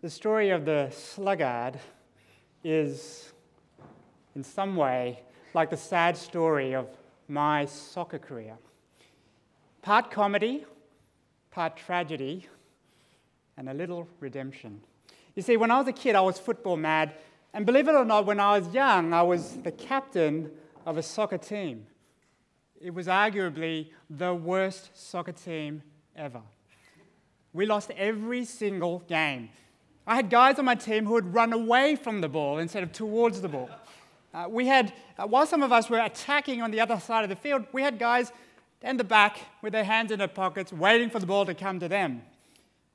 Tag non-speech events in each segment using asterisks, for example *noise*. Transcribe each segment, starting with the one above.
The story of the sluggard is, in some way, like the sad story of my soccer career. Part comedy, part tragedy, and a little redemption. You see, when I was a kid, I was football mad, and believe it or not, when I was young, I was the captain of a soccer team. It was arguably the worst soccer team ever. We lost every single game. I had guys on my team who would run away from the ball instead of towards the ball. Uh, we had, uh, while some of us were attacking on the other side of the field, we had guys in the back with their hands in their pockets waiting for the ball to come to them.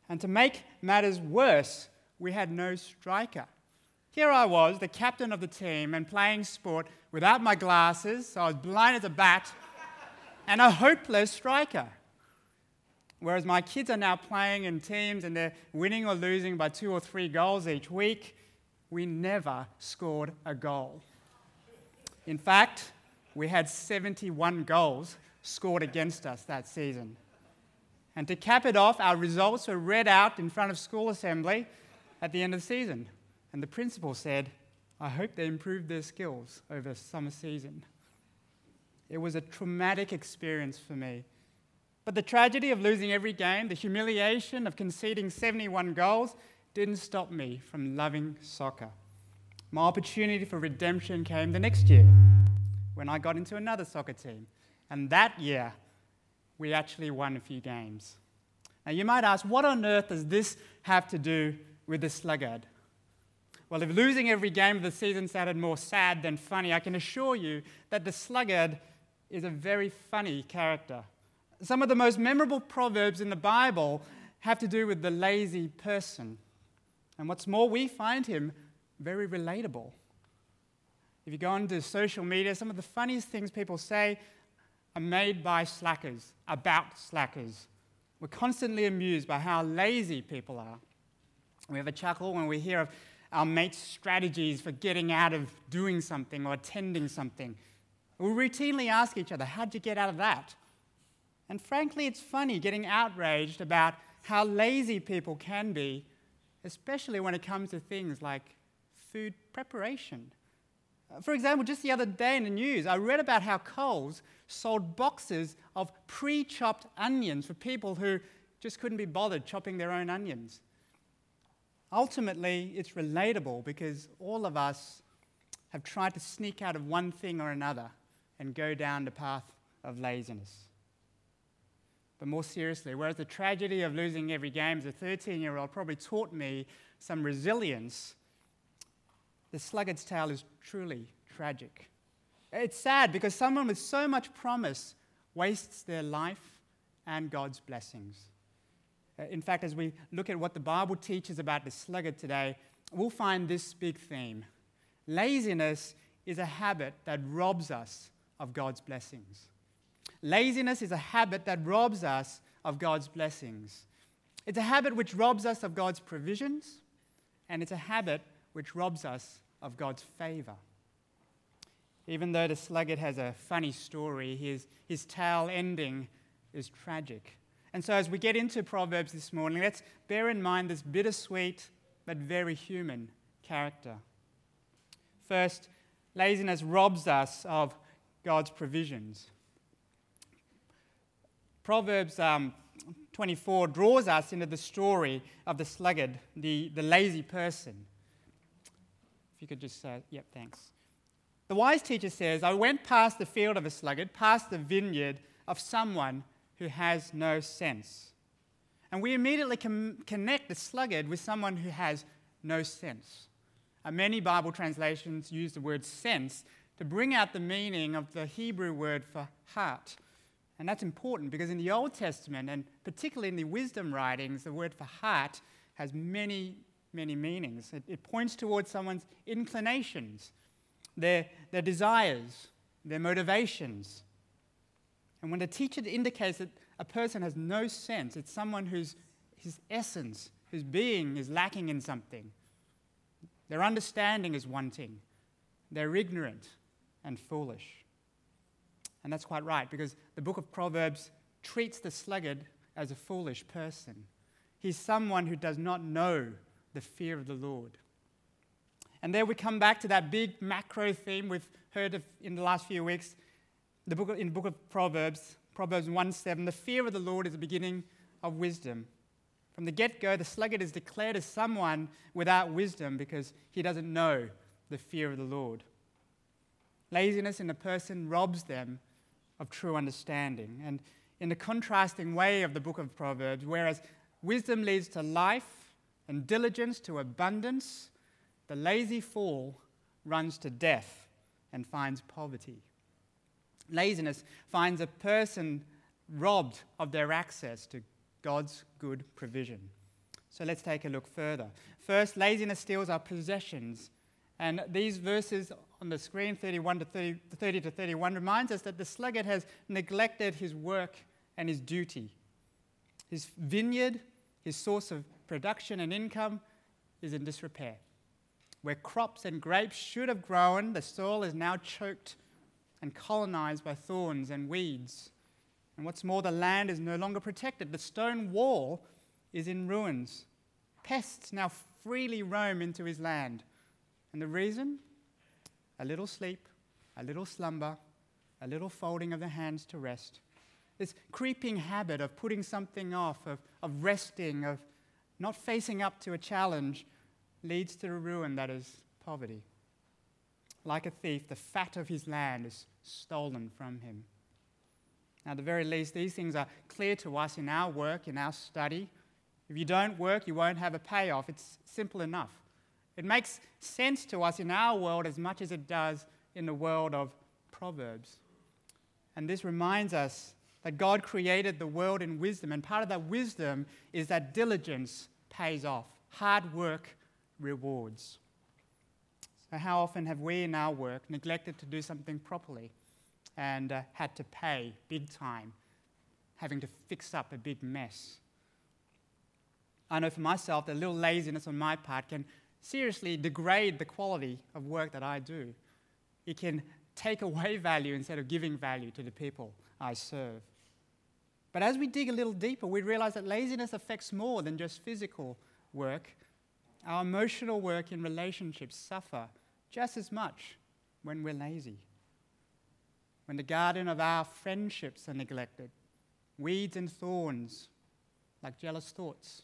And to make matters worse, we had no striker. Here I was, the captain of the team, and playing sport without my glasses, so I was blind as a bat, and a hopeless striker. Whereas my kids are now playing in teams and they're winning or losing by two or three goals each week, we never scored a goal. In fact, we had 71 goals scored against us that season. And to cap it off, our results were read out in front of school assembly at the end of the season. And the principal said, I hope they improved their skills over summer season. It was a traumatic experience for me but the tragedy of losing every game, the humiliation of conceding 71 goals, didn't stop me from loving soccer. My opportunity for redemption came the next year when I got into another soccer team. And that year, we actually won a few games. Now, you might ask, what on earth does this have to do with the sluggard? Well, if losing every game of the season sounded more sad than funny, I can assure you that the sluggard is a very funny character. Some of the most memorable proverbs in the Bible have to do with the lazy person. And what's more, we find him very relatable. If you go onto social media, some of the funniest things people say are made by slackers, about slackers. We're constantly amused by how lazy people are. We have a chuckle when we hear of our mates' strategies for getting out of doing something or attending something. We routinely ask each other, How'd you get out of that? And frankly, it's funny getting outraged about how lazy people can be, especially when it comes to things like food preparation. Uh, for example, just the other day in the news, I read about how Coles sold boxes of pre chopped onions for people who just couldn't be bothered chopping their own onions. Ultimately, it's relatable because all of us have tried to sneak out of one thing or another and go down the path of laziness. But more seriously, whereas the tragedy of losing every game as a 13 year old probably taught me some resilience, the sluggard's tale is truly tragic. It's sad because someone with so much promise wastes their life and God's blessings. Uh, in fact, as we look at what the Bible teaches about the sluggard today, we'll find this big theme. Laziness is a habit that robs us of God's blessings. Laziness is a habit that robs us of God's blessings. It's a habit which robs us of God's provisions, and it's a habit which robs us of God's favor. Even though the sluggard has a funny story, his, his tale ending is tragic. And so, as we get into Proverbs this morning, let's bear in mind this bittersweet but very human character. First, laziness robs us of God's provisions. Proverbs um, 24 draws us into the story of the sluggard, the, the lazy person. If you could just say, yep, thanks. The wise teacher says, I went past the field of a sluggard, past the vineyard of someone who has no sense. And we immediately com- connect the sluggard with someone who has no sense. Uh, many Bible translations use the word sense to bring out the meaning of the Hebrew word for heart. And that's important because in the Old Testament, and particularly in the wisdom writings, the word for heart has many, many meanings. It, it points towards someone's inclinations, their, their desires, their motivations. And when the teacher indicates that a person has no sense, it's someone whose his essence, whose being is lacking in something. Their understanding is wanting. They're ignorant and foolish. And that's quite right, because the book of Proverbs treats the sluggard as a foolish person. He's someone who does not know the fear of the Lord. And there we come back to that big macro theme we've heard of in the last few weeks. The book, in the book of Proverbs, Proverbs 1 7, the fear of the Lord is the beginning of wisdom. From the get go, the sluggard is declared as someone without wisdom because he doesn't know the fear of the Lord. Laziness in a person robs them of true understanding. And in the contrasting way of the book of Proverbs, whereas wisdom leads to life and diligence to abundance, the lazy fool runs to death and finds poverty. Laziness finds a person robbed of their access to God's good provision. So let's take a look further. First, laziness steals our possessions. And these verses on the screen, 31 to 30, 30 to 31, reminds us that the sluggard has neglected his work and his duty. His vineyard, his source of production and income, is in disrepair. Where crops and grapes should have grown, the soil is now choked and colonized by thorns and weeds. And what's more, the land is no longer protected. The stone wall is in ruins. Pests now freely roam into his land. And the reason? A little sleep, a little slumber, a little folding of the hands to rest. This creeping habit of putting something off, of, of resting, of not facing up to a challenge, leads to the ruin that is poverty. Like a thief, the fat of his land is stolen from him. Now, at the very least, these things are clear to us in our work, in our study. If you don't work, you won't have a payoff. It's simple enough. It makes sense to us in our world as much as it does in the world of Proverbs. And this reminds us that God created the world in wisdom, and part of that wisdom is that diligence pays off, hard work rewards. So, how often have we in our work neglected to do something properly? and uh, had to pay big time, having to fix up a big mess. I know for myself that a little laziness on my part can seriously degrade the quality of work that I do. It can take away *laughs* value instead of giving value to the people I serve. But as we dig a little deeper, we realize that laziness affects more than just physical work. Our emotional work in relationships suffer just as much when we're lazy when the garden of our friendships are neglected, weeds and thorns, like jealous thoughts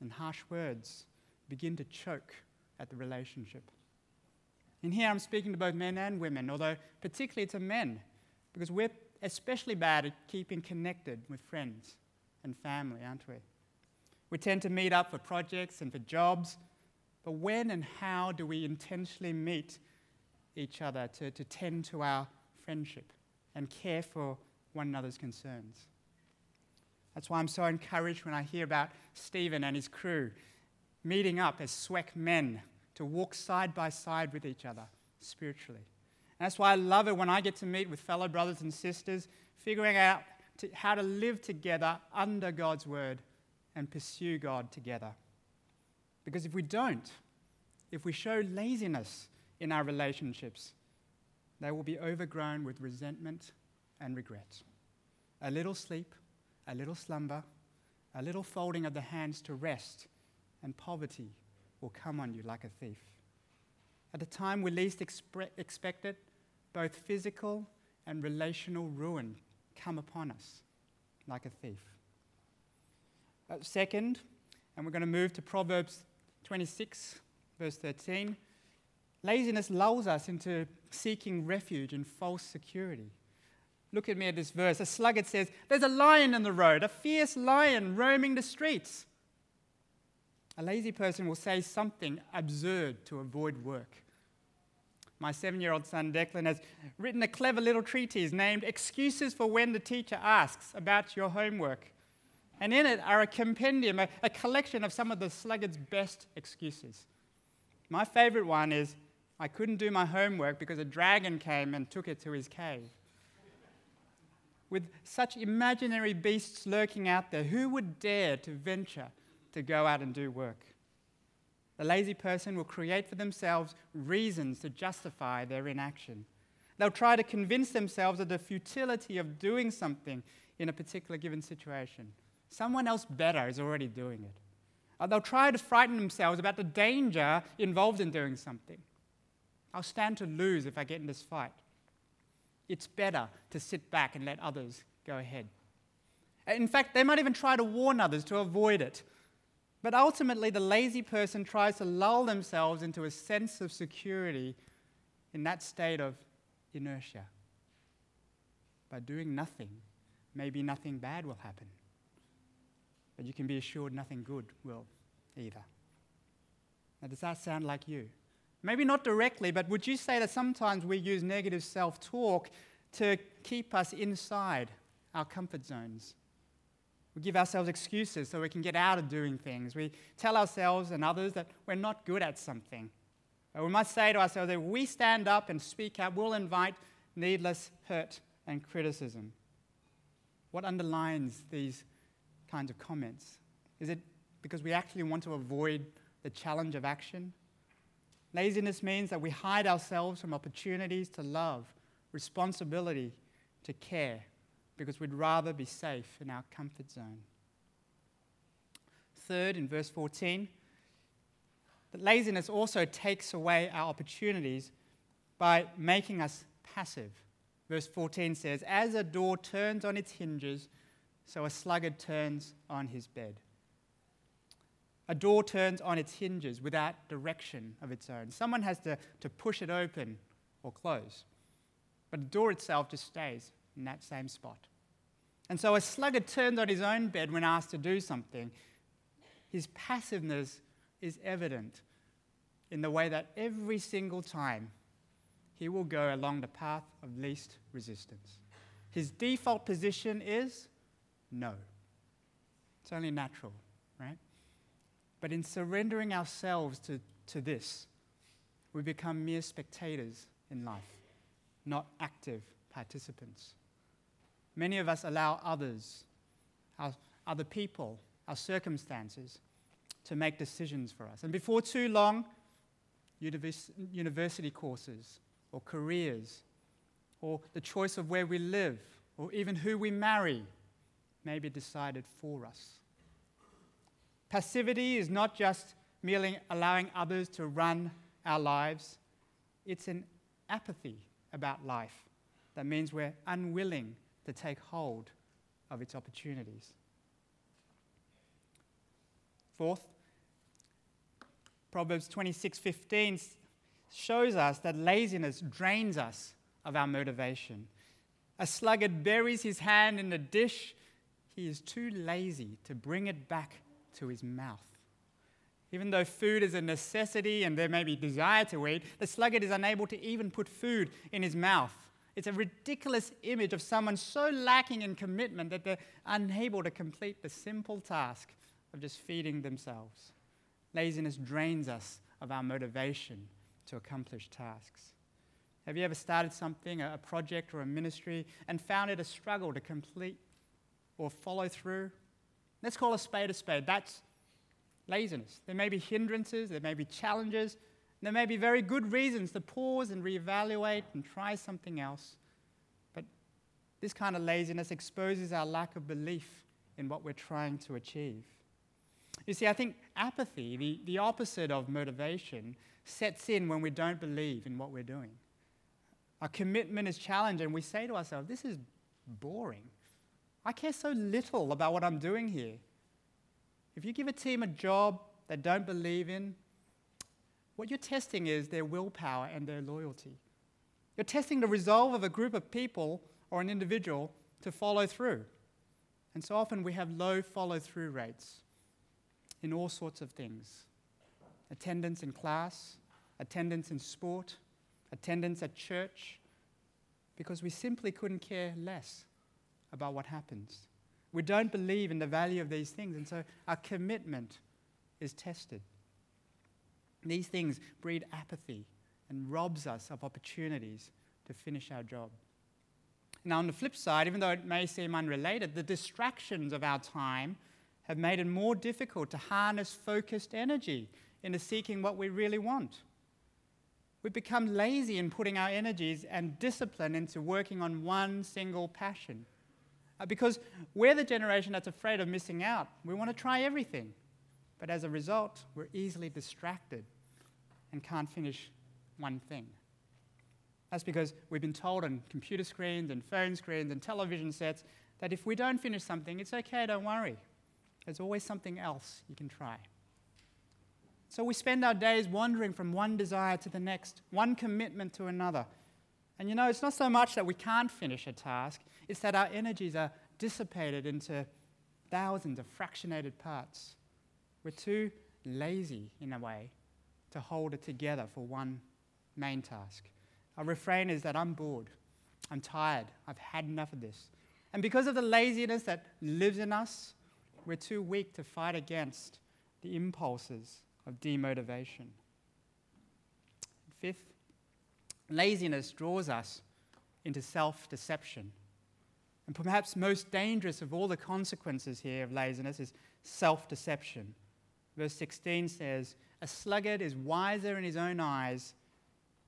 and harsh words, begin to choke at the relationship. And here, I'm speaking to both men and women, although particularly to men, because we're especially bad at keeping connected with friends and family, aren't we? We tend to meet up for projects and for jobs, but when and how do we intentionally meet each other to, to tend to our friendship and care for one another's concerns. That's why I'm so encouraged when I hear about Stephen and his crew meeting up as SWEC men to walk side by side with each other spiritually. And that's why I love it when I get to meet with fellow brothers and sisters, figuring out to, how to live together under God's word and pursue God together. Because if we don't, if we show laziness in our relationships, they will be overgrown with resentment and regret. A little sleep, a little slumber, a little folding of the hands to rest, and poverty will come on you like a thief. At the time we least expre- expect it, both physical and relational ruin come upon us like a thief. Uh, second, and we're going to move to Proverbs 26, verse 13. Laziness lulls us into seeking refuge in false security. Look at me at this verse. A sluggard says, There's a lion in the road, a fierce lion roaming the streets. A lazy person will say something absurd to avoid work. My seven year old son Declan has written a clever little treatise named Excuses for When the Teacher Asks about Your Homework. And in it are a compendium, a, a collection of some of the sluggard's best excuses. My favorite one is I couldn't do my homework because a dragon came and took it to his cave. With such imaginary beasts lurking out there, who would dare to venture to go out and do work? The lazy person will create for themselves reasons to justify their inaction. They'll try to convince themselves of the futility of doing something in a particular given situation. Someone else better is already doing it. Uh, they'll try to frighten themselves about the danger involved in doing something. I'll stand to lose if I get in this fight. It's better to sit back and let others go ahead. In fact, they might even try to warn others to avoid it. But ultimately, the lazy person tries to lull themselves into a sense of security in that state of inertia. By doing nothing, maybe nothing bad will happen. But you can be assured nothing good will either. Now, does that sound like you? Maybe not directly, but would you say that sometimes we use negative self talk to keep us inside our comfort zones? We give ourselves excuses so we can get out of doing things. We tell ourselves and others that we're not good at something. But we must say to ourselves that if we stand up and speak out, we'll invite needless hurt and criticism. What underlines these kinds of comments? Is it because we actually want to avoid the challenge of action? Laziness means that we hide ourselves from opportunities to love, responsibility, to care, because we'd rather be safe in our comfort zone. Third, in verse 14, that laziness also takes away our opportunities by making us passive. Verse 14 says, As a door turns on its hinges, so a sluggard turns on his bed. A door turns on its hinges without direction of its own. Someone has to, to push it open or close. But the door itself just stays in that same spot. And so a sluggard turns on his own bed when asked to do something. His passiveness is evident in the way that every single time he will go along the path of least resistance. His default position is no. It's only natural, right? But in surrendering ourselves to, to this, we become mere spectators in life, not active participants. Many of us allow others, our, other people, our circumstances, to make decisions for us. And before too long, university courses or careers or the choice of where we live or even who we marry may be decided for us. Passivity is not just merely allowing others to run our lives, it's an apathy about life that means we're unwilling to take hold of its opportunities. Fourth, Proverbs 26:15 shows us that laziness drains us of our motivation. A sluggard buries his hand in the dish, he is too lazy to bring it back to his mouth. Even though food is a necessity and there may be desire to eat, the sluggard is unable to even put food in his mouth. It's a ridiculous image of someone so lacking in commitment that they're unable to complete the simple task of just feeding themselves. Laziness drains us of our motivation to accomplish tasks. Have you ever started something, a project or a ministry, and found it a struggle to complete or follow through? Let's call a spade a spade. That's laziness. There may be hindrances, there may be challenges, there may be very good reasons to pause and reevaluate and try something else. But this kind of laziness exposes our lack of belief in what we're trying to achieve. You see, I think apathy, the, the opposite of motivation, sets in when we don't believe in what we're doing. Our commitment is challenged, and we say to ourselves, This is boring. I care so little about what I'm doing here. If you give a team a job they don't believe in, what you're testing is their willpower and their loyalty. You're testing the resolve of a group of people or an individual to follow through. And so often we have low follow through rates in all sorts of things attendance in class, attendance in sport, attendance at church, because we simply couldn't care less about what happens. We don't believe in the value of these things, and so our commitment is tested. These things breed apathy and robs us of opportunities to finish our job. Now, on the flip side, even though it may seem unrelated, the distractions of our time have made it more difficult to harness focused energy into seeking what we really want. We've become lazy in putting our energies and discipline into working on one single passion. Uh, because we're the generation that's afraid of missing out. We want to try everything. But as a result, we're easily distracted and can't finish one thing. That's because we've been told on computer screens and phone screens and television sets that if we don't finish something, it's okay, don't worry. There's always something else you can try. So we spend our days wandering from one desire to the next, one commitment to another. And you know, it's not so much that we can't finish a task, it's that our energies are dissipated into thousands of fractionated parts. We're too lazy, in a way, to hold it together for one main task. Our refrain is that I'm bored, I'm tired, I've had enough of this. And because of the laziness that lives in us, we're too weak to fight against the impulses of demotivation. Fifth, laziness draws us into self deception. And perhaps most dangerous of all the consequences here of laziness is self deception. Verse 16 says, A sluggard is wiser in his own eyes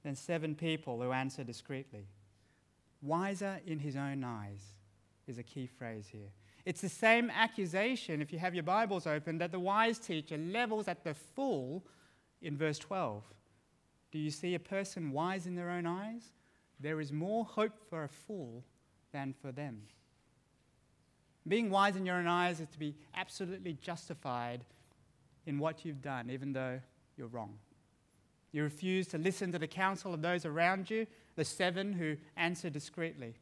than seven people who answer discreetly. Wiser in his own eyes is a key phrase here. It's the same accusation, if you have your Bibles open, that the wise teacher levels at the fool in verse 12. Do you see a person wise in their own eyes? There is more hope for a fool than for them. Being wise in your own eyes is to be absolutely justified in what you've done, even though you're wrong. You refuse to listen to the counsel of those around you, the seven who answer discreetly.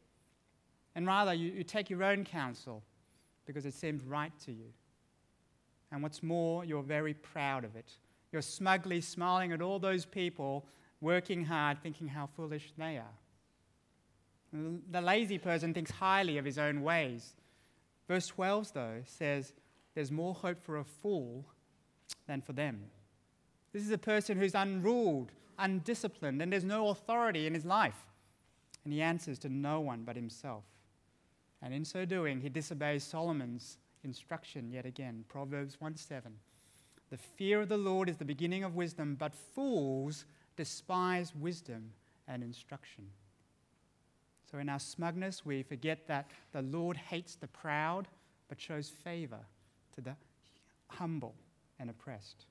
And rather, you, you take your own counsel because it seems right to you. And what's more, you're very proud of it. You're smugly smiling at all those people working hard, thinking how foolish they are. The lazy person thinks highly of his own ways. Verse 12, though, says there's more hope for a fool than for them. This is a person who's unruled, undisciplined, and there's no authority in his life. And he answers to no one but himself. And in so doing, he disobeys Solomon's instruction yet again. Proverbs 1 7. The fear of the Lord is the beginning of wisdom, but fools despise wisdom and instruction. So, in our smugness, we forget that the Lord hates the proud, but shows favor to the humble and oppressed.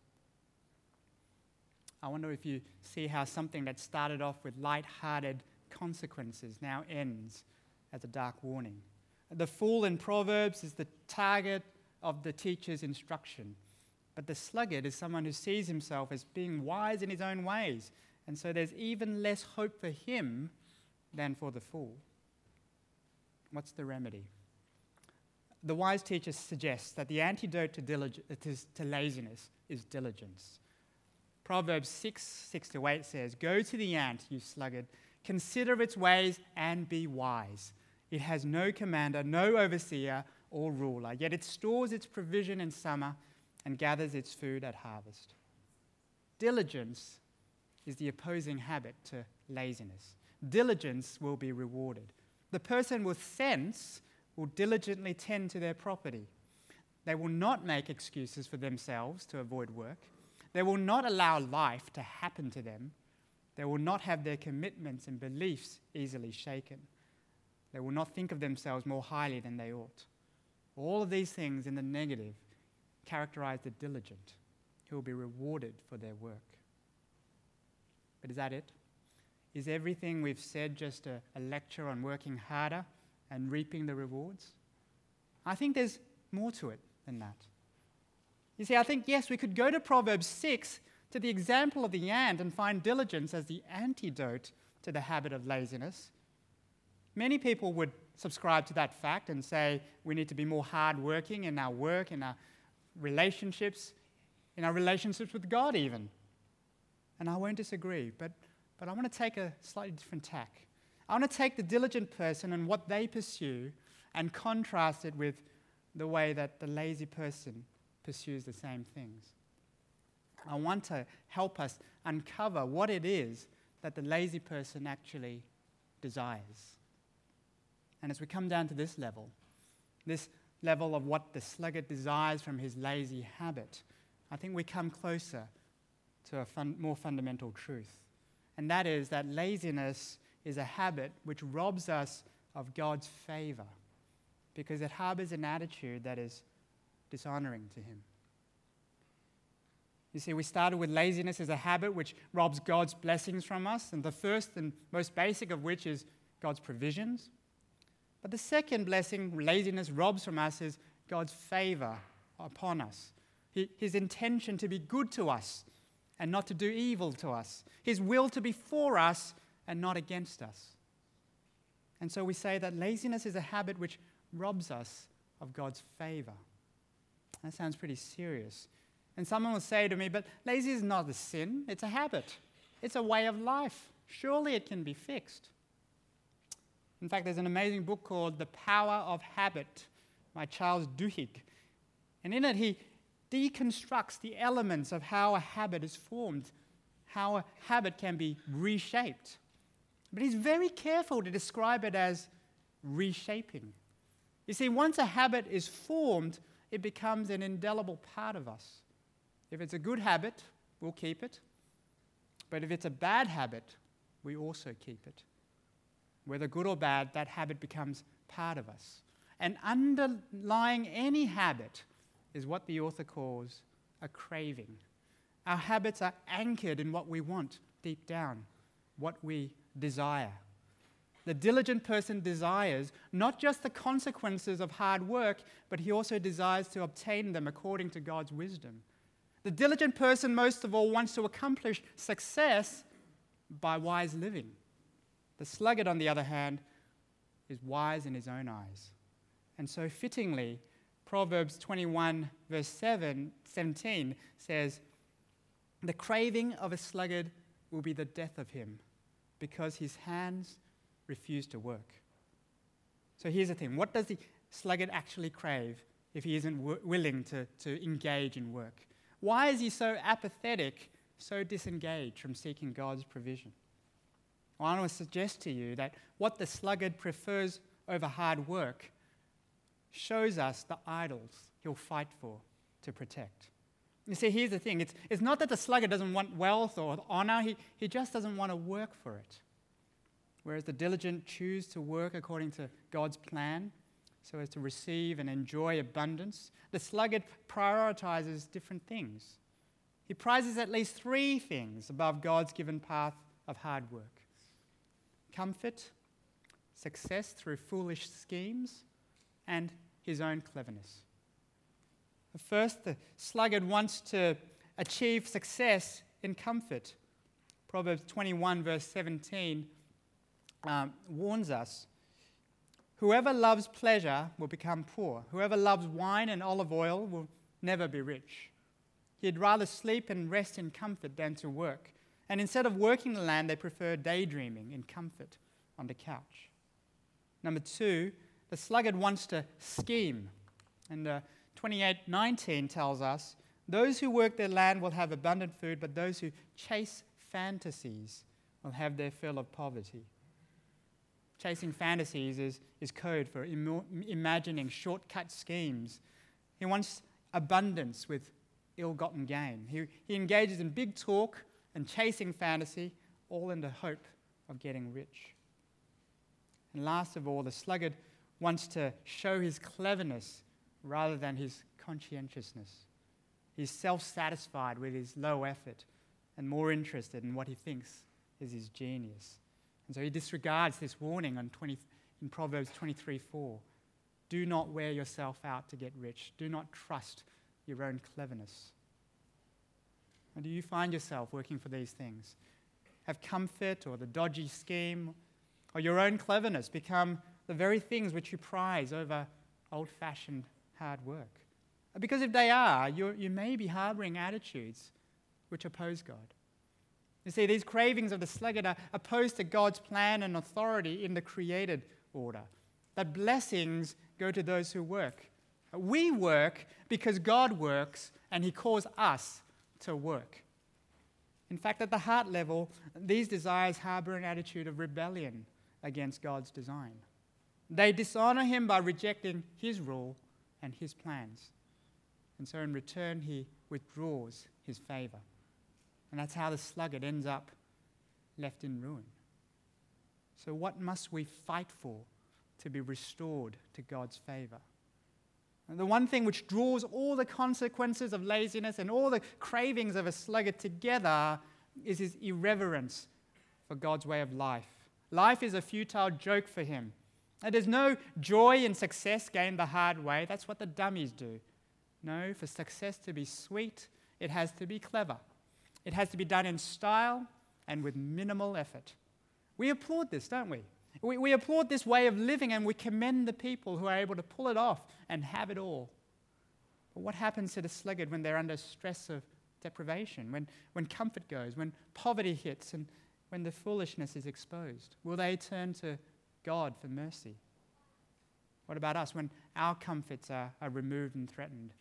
I wonder if you see how something that started off with light-hearted consequences now ends as a dark warning. The fool in Proverbs is the target of the teacher's instruction. But the sluggard is someone who sees himself as being wise in his own ways. And so there's even less hope for him than for the fool. What's the remedy? The wise teacher suggests that the antidote to, dilig- uh, to laziness is diligence. Proverbs 6 6 to 8 says, Go to the ant, you sluggard, consider its ways and be wise. It has no commander, no overseer or ruler, yet it stores its provision in summer and gathers its food at harvest. Diligence is the opposing habit to laziness. Diligence will be rewarded. The person with sense will diligently tend to their property. They will not make excuses for themselves to avoid work. They will not allow life to happen to them. They will not have their commitments and beliefs easily shaken. They will not think of themselves more highly than they ought. All of these things in the negative characterize the diligent, who will be rewarded for their work. But is that it? Is everything we've said just a, a lecture on working harder and reaping the rewards? I think there's more to it than that. You see, I think, yes, we could go to Proverbs 6 to the example of the ant and find diligence as the antidote to the habit of laziness. Many people would subscribe to that fact and say we need to be more hardworking in our work, in our relationships, in our relationships with God, even. And I won't disagree, but, but I want to take a slightly different tack. I want to take the diligent person and what they pursue and contrast it with the way that the lazy person pursues the same things. I want to help us uncover what it is that the lazy person actually desires. And as we come down to this level, this level of what the sluggard desires from his lazy habit, I think we come closer to a fun, more fundamental truth. And that is that laziness is a habit which robs us of God's favor because it harbors an attitude that is dishonoring to Him. You see, we started with laziness as a habit which robs God's blessings from us, and the first and most basic of which is God's provisions. But the second blessing laziness robs from us is God's favor upon us, His intention to be good to us and not to do evil to us, His will to be for us and not against us. And so we say that laziness is a habit which robs us of God's favor. That sounds pretty serious. And someone will say to me, but lazy is not a sin, it's a habit, it's a way of life. Surely it can be fixed. In fact, there's an amazing book called The Power of Habit by Charles Duhigg. And in it, he deconstructs the elements of how a habit is formed, how a habit can be reshaped. But he's very careful to describe it as reshaping. You see, once a habit is formed, it becomes an indelible part of us. If it's a good habit, we'll keep it. But if it's a bad habit, we also keep it. Whether good or bad, that habit becomes part of us. And underlying any habit is what the author calls a craving. Our habits are anchored in what we want deep down, what we desire. The diligent person desires not just the consequences of hard work, but he also desires to obtain them according to God's wisdom. The diligent person, most of all, wants to accomplish success by wise living. The sluggard, on the other hand, is wise in his own eyes. And so, fittingly, Proverbs 21, verse 7, 17 says, The craving of a sluggard will be the death of him, because his hands refuse to work. So here's the thing what does the sluggard actually crave if he isn't w- willing to, to engage in work? Why is he so apathetic, so disengaged from seeking God's provision? Well, I want to suggest to you that what the sluggard prefers over hard work shows us the idols he'll fight for to protect. You see, here's the thing it's, it's not that the sluggard doesn't want wealth or honor, he, he just doesn't want to work for it. Whereas the diligent choose to work according to God's plan so as to receive and enjoy abundance, the sluggard prioritizes different things. He prizes at least three things above God's given path of hard work comfort, success through foolish schemes, and his own cleverness. First, the sluggard wants to achieve success in comfort. Proverbs 21, verse 17, um, warns us Whoever loves pleasure will become poor. Whoever loves wine and olive oil will never be rich. He'd rather sleep and rest in comfort than to work. And instead of working the land, they prefer daydreaming in comfort on the couch. Number two, the sluggard wants to scheme. And uh, 28:19 tells us, "Those who work their land will have abundant food, but those who chase fantasies will have their fill of poverty." Chasing fantasies is, is code for Im- imagining shortcut schemes. He wants abundance with ill gotten gain. He, he engages in big talk and chasing fantasy, all in the hope of getting rich. And last of all, the sluggard wants to show his cleverness rather than his conscientiousness. He's self satisfied with his low effort and more interested in what he thinks is his genius. And so he disregards this warning on 20, in Proverbs 23 4. Do not wear yourself out to get rich. Do not trust your own cleverness. And do you find yourself working for these things? Have comfort or the dodgy scheme or your own cleverness become the very things which you prize over old fashioned hard work? Because if they are, you you may be harboring attitudes which oppose God. You see, these cravings of the sluggard are opposed to God's plan and authority in the created order. That blessings go to those who work. We work because God works and He calls us to work. In fact, at the heart level, these desires harbor an attitude of rebellion against God's design. They dishonor Him by rejecting His rule and His plans. And so, in return, He withdraws His favor. And that's how the sluggard ends up left in ruin. So, what must we fight for to be restored to God's favor? The one thing which draws all the consequences of laziness and all the cravings of a sluggard together is his irreverence for God's way of life. Life is a futile joke for him. There's no joy in success gained the hard way. That's what the dummies do. No, for success to be sweet, it has to be clever. It has to be done in style and with minimal effort. We applaud this, don't we? We, we applaud this way of living and we commend the people who are able to pull it off and have it all. But what happens to the sluggard when they're under stress of deprivation, when, when comfort goes, when poverty hits, and when the foolishness is exposed? Will they turn to God for mercy? What about us when our comforts are, are removed and threatened?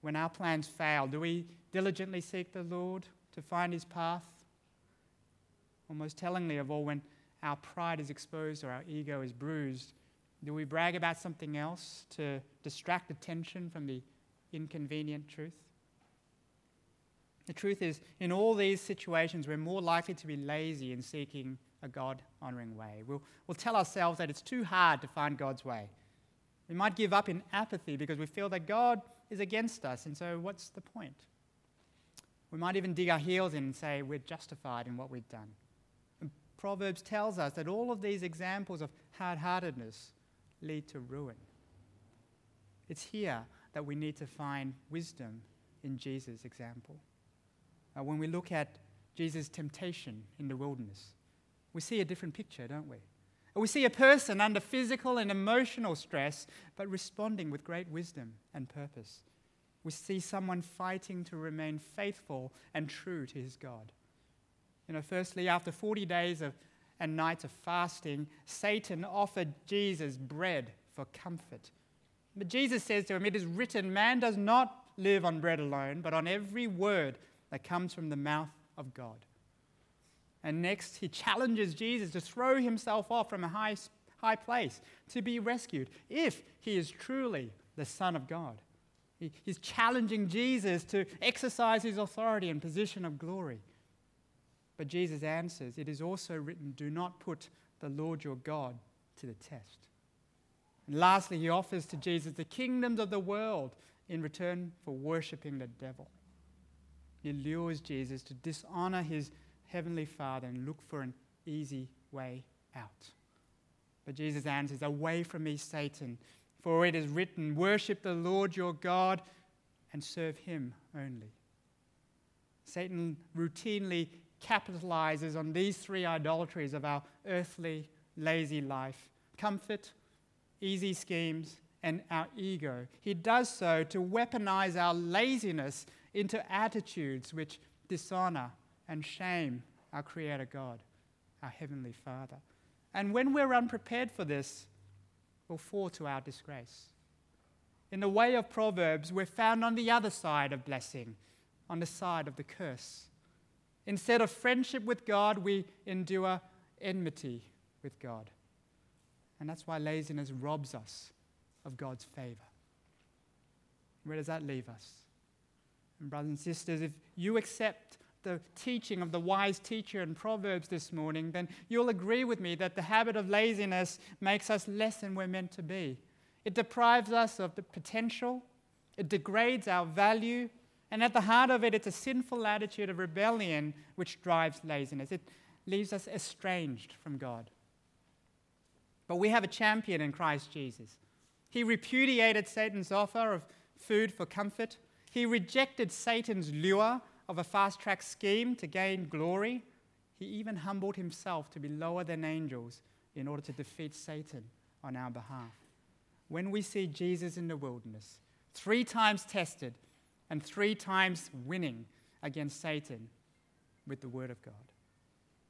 When our plans fail, do we diligently seek the Lord to find his path? Almost tellingly of all, when our pride is exposed or our ego is bruised, do we brag about something else to distract attention from the inconvenient truth? The truth is, in all these situations, we're more likely to be lazy in seeking a God honoring way. We'll, we'll tell ourselves that it's too hard to find God's way. We might give up in apathy because we feel that God is against us, and so what's the point? We might even dig our heels in and say we're justified in what we've done. Proverbs tells us that all of these examples of hard heartedness lead to ruin. It's here that we need to find wisdom in Jesus' example. Uh, when we look at Jesus' temptation in the wilderness, we see a different picture, don't we? We see a person under physical and emotional stress, but responding with great wisdom and purpose. We see someone fighting to remain faithful and true to his God. You know, firstly, after 40 days of, and nights of fasting, Satan offered Jesus bread for comfort. But Jesus says to him, It is written, man does not live on bread alone, but on every word that comes from the mouth of God. And next, he challenges Jesus to throw himself off from a high, high place to be rescued if he is truly the Son of God. He, he's challenging Jesus to exercise his authority and position of glory. But Jesus answers, It is also written, Do not put the Lord your God to the test. And lastly, he offers to Jesus the kingdoms of the world in return for worshipping the devil. He lures Jesus to dishonor his heavenly Father and look for an easy way out. But Jesus answers, Away from me, Satan, for it is written, Worship the Lord your God and serve him only. Satan routinely capitalizes on these three idolatries of our earthly, lazy life comfort, easy schemes, and our ego. He does so to weaponize our laziness into attitudes which dishonor and shame our Creator God, our Heavenly Father. And when we're unprepared for this, we'll fall to our disgrace. In the way of Proverbs, we're found on the other side of blessing, on the side of the curse. Instead of friendship with God, we endure enmity with God. And that's why laziness robs us of God's favor. Where does that leave us? And, brothers and sisters, if you accept the teaching of the wise teacher in Proverbs this morning, then you'll agree with me that the habit of laziness makes us less than we're meant to be. It deprives us of the potential, it degrades our value, and at the heart of it, it's a sinful attitude of rebellion which drives laziness. It leaves us estranged from God. But we have a champion in Christ Jesus. He repudiated Satan's offer of food for comfort. He rejected Satan's lure of a fast track scheme to gain glory. He even humbled himself to be lower than angels in order to defeat Satan on our behalf. When we see Jesus in the wilderness, three times tested, and three times winning against Satan with the Word of God.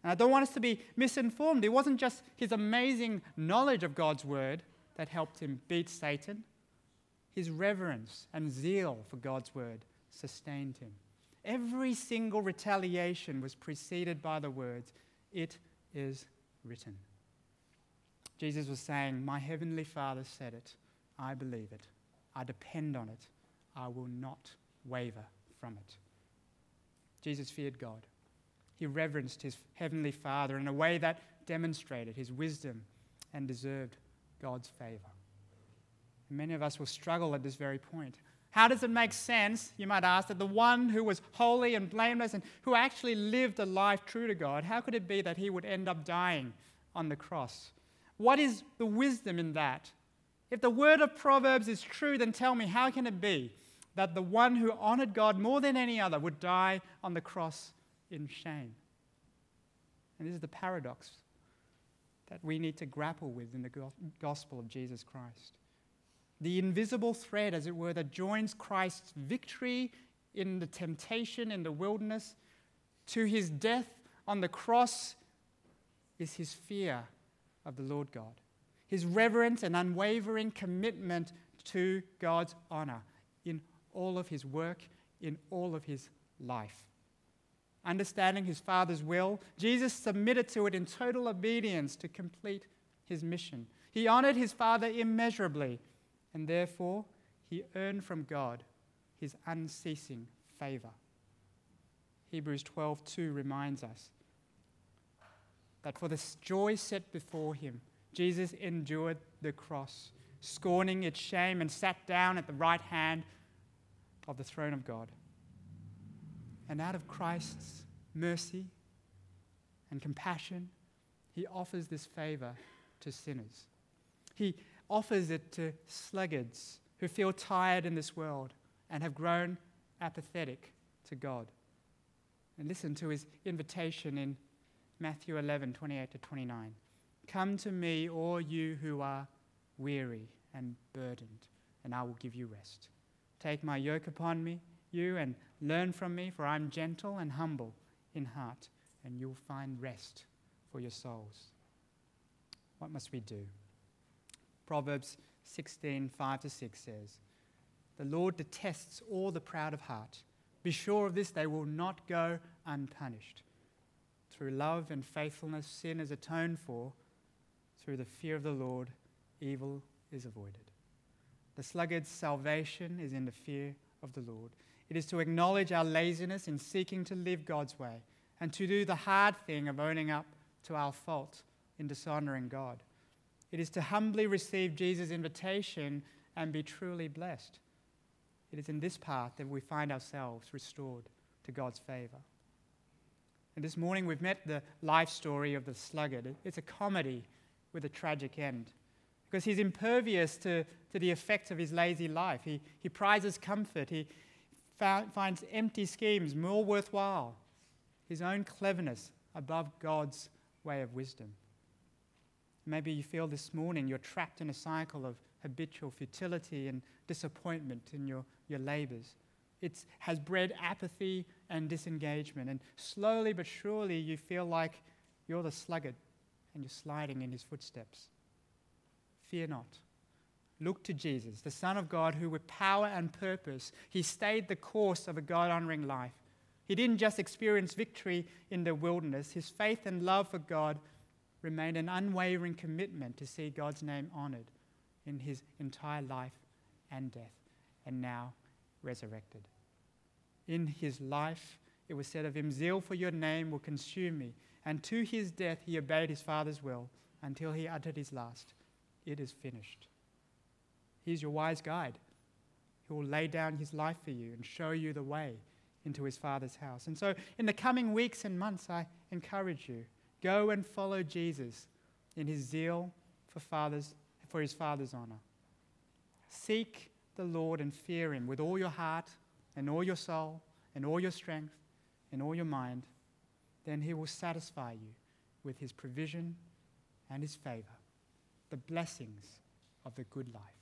And I don't want us to be misinformed. It wasn't just his amazing knowledge of God's Word that helped him beat Satan, his reverence and zeal for God's Word sustained him. Every single retaliation was preceded by the words, It is written. Jesus was saying, My heavenly Father said it. I believe it. I depend on it. I will not waver from it. Jesus feared God. He reverenced his heavenly Father in a way that demonstrated his wisdom and deserved God's favor. And many of us will struggle at this very point. How does it make sense, you might ask, that the one who was holy and blameless and who actually lived a life true to God, how could it be that he would end up dying on the cross? What is the wisdom in that? If the word of Proverbs is true, then tell me, how can it be that the one who honored God more than any other would die on the cross in shame? And this is the paradox that we need to grapple with in the gospel of Jesus Christ. The invisible thread, as it were, that joins Christ's victory in the temptation in the wilderness to his death on the cross is his fear of the Lord God, his reverent and unwavering commitment to God's honor in all of his work, in all of his life understanding his Father's will, Jesus submitted to it in total obedience to complete his mission. He honored his Father immeasurably, and therefore he earned from God his unceasing favor. Hebrews 12:2 reminds us that for the joy set before him, Jesus endured the cross, scorning its shame, and sat down at the right hand of the throne of God. And out of Christ's mercy and compassion, he offers this favor to sinners. He offers it to sluggards who feel tired in this world and have grown apathetic to God. And listen to his invitation in Matthew 11, 28 to 29. Come to me, all you who are weary and burdened, and I will give you rest. Take my yoke upon me you and learn from me, for I'm gentle and humble in heart, and you'll find rest for your souls. What must we do? Proverbs 16, 5 to 6 says, The Lord detests all the proud of heart. Be sure of this, they will not go unpunished. Through love and faithfulness, sin is atoned for. Through the fear of the Lord, evil is avoided. The sluggard's salvation is in the fear of the Lord. It is to acknowledge our laziness in seeking to live God's way and to do the hard thing of owning up to our fault in dishonoring God. It is to humbly receive Jesus' invitation and be truly blessed. It is in this path that we find ourselves restored to God's favor. And this morning we've met the life story of the sluggard. It's a comedy with a tragic end because he's impervious to, to the effects of his lazy life. He, he prizes comfort, he, finds empty schemes more worthwhile, his own cleverness above God's way of wisdom. Maybe you feel this morning you're trapped in a cycle of habitual futility and disappointment in your, your labors. It has bred apathy and disengagement, and slowly but surely you feel like you're the sluggard and you're sliding in his footsteps. Fear not. Look to Jesus, the Son of God, who with power and purpose, he stayed the course of a God honoring life. He didn't just experience victory in the wilderness, his faith and love for God remained an unwavering commitment to see God's name honored in his entire life and death, and now resurrected. In his life, it was said of him, Zeal for your name will consume me. And to his death, he obeyed his Father's will until he uttered his last. It is finished. He's your wise guide. He will lay down his life for you and show you the way into his Father's house. And so, in the coming weeks and months, I encourage you go and follow Jesus in his zeal for, fathers, for his Father's honor. Seek the Lord and fear him with all your heart and all your soul and all your strength and all your mind. Then he will satisfy you with his provision and his favor, the blessings of the good life.